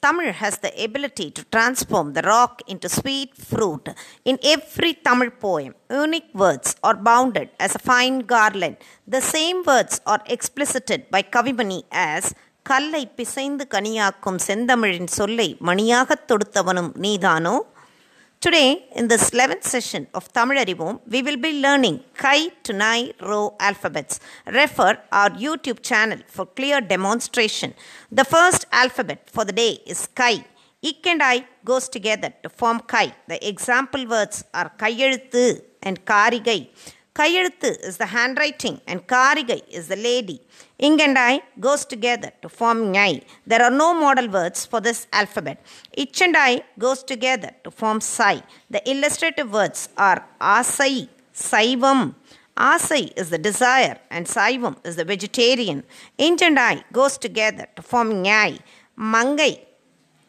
Tamil has the ability to transform the rock into sweet fruit. In every Tamil poem, unique words are bounded as a fine garland. The same words are explicited by Kavimani as கல்லை பிசைந்து கனியாக்கும் செந்தமிழின் சொல்லை மணியாகத் தொடுத்தவனும் நீதானோ Today, in this 11th session of Tamil Arivom, we will be learning Kai to Nai Ro alphabets. Refer our YouTube channel for clear demonstration. The first alphabet for the day is Kai. Ik and I goes together to form Kai. The example words are Kayeluthu and Karigai. Kayeluthu is the handwriting and Karigai is the lady. Ing and I goes together to form Nyai. There are no model words for this alphabet. Ich and I goes together to form Sai. The illustrative words are Asai, Saivam. Asai is the desire and Saivam is the vegetarian. Inch and I goes together to form Nyai. Mangai,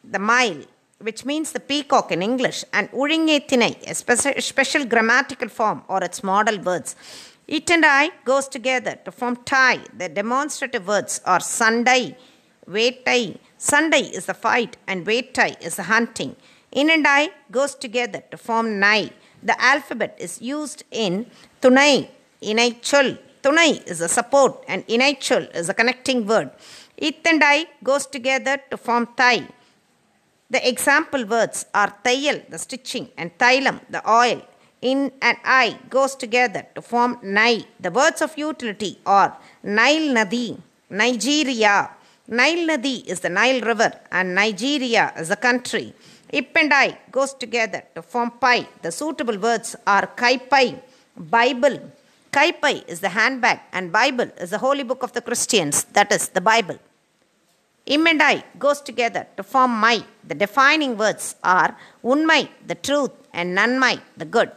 the mile, which means the peacock in English, and Uringetinai, a special, special grammatical form or its model words. It and I goes together to form tie. The demonstrative words are Sundai, Vetai. Sunday is the fight and Vetai is the hunting. In and I goes together to form Nai. The alphabet is used in Tunai, Inaichul. Tunai is a support and Inaichul is a connecting word. It and I goes together to form Thai. The example words are Thayal, the stitching, and Thailam, the oil. In and I goes together to form Nai. The words of utility are Nile Nadi, Nigeria. Nile Nadi is the Nile River, and Nigeria is a country. Ip and I goes together to form Pi. The suitable words are Kaipai, Bible. Kaipai is the handbag, and Bible is the holy book of the Christians, that is, the Bible. Im and I goes together to form my. The defining words are unmai, the truth, and nanmai, the good.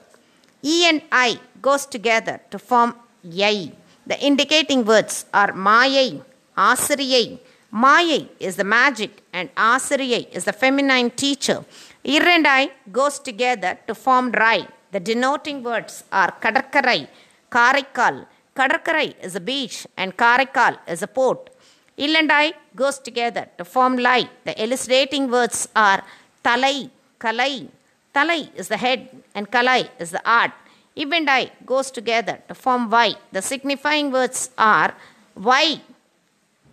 E and I goes together to form yai. The indicating words are mayai, asiriyai. Mayai is the magic, and asiriyai is the feminine teacher. Ir and I goes together to form rai. The denoting words are kadarkarai, karikal. Kadarkarai is a beach, and karikal is a port. Il and I goes together to form Lai. The illustrating words are Talai, Kalai. Talai is the head and Kalai is the art. Ib and I goes together to form Vai. The signifying words are Vai,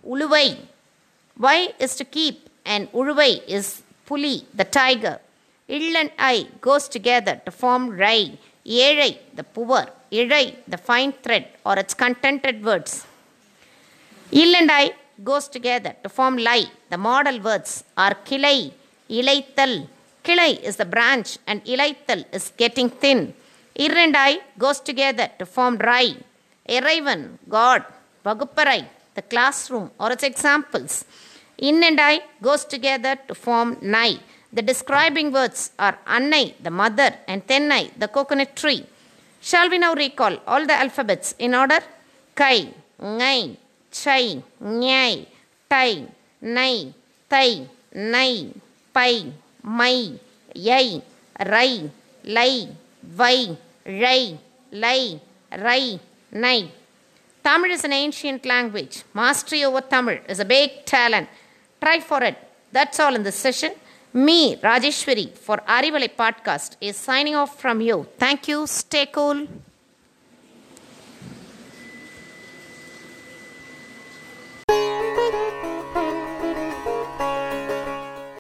Uluvai. Vai is to keep and Uluvai is Puli, the tiger. Il and I goes together to form Rai. Yezhai, the poor. Izhai, the fine thread or its contented words. Il and I goes together to form Lai. The model words are Kilai, Ilaital. Kilai is the branch and Ilaital is getting thin. Ir and I goes together to form Rai. Eravan, God. Vaguparai, the classroom or its examples. In and I goes together to form Nai. The describing words are Annai, the mother, and Tennai, the coconut tree. Shall we now recall all the alphabets in order? Kai, Ngai, chai, nyai, tai, nai, tai, nai, pai, mai, yai, rai, lai, vai, rai, lai, rai, nai. Tamil is an ancient language. Mastery over Tamil is a big talent. Try for it. That's all in this session. Me, Rajeshwari, for Arivalai podcast, is signing off from you. Thank you. Stay cool.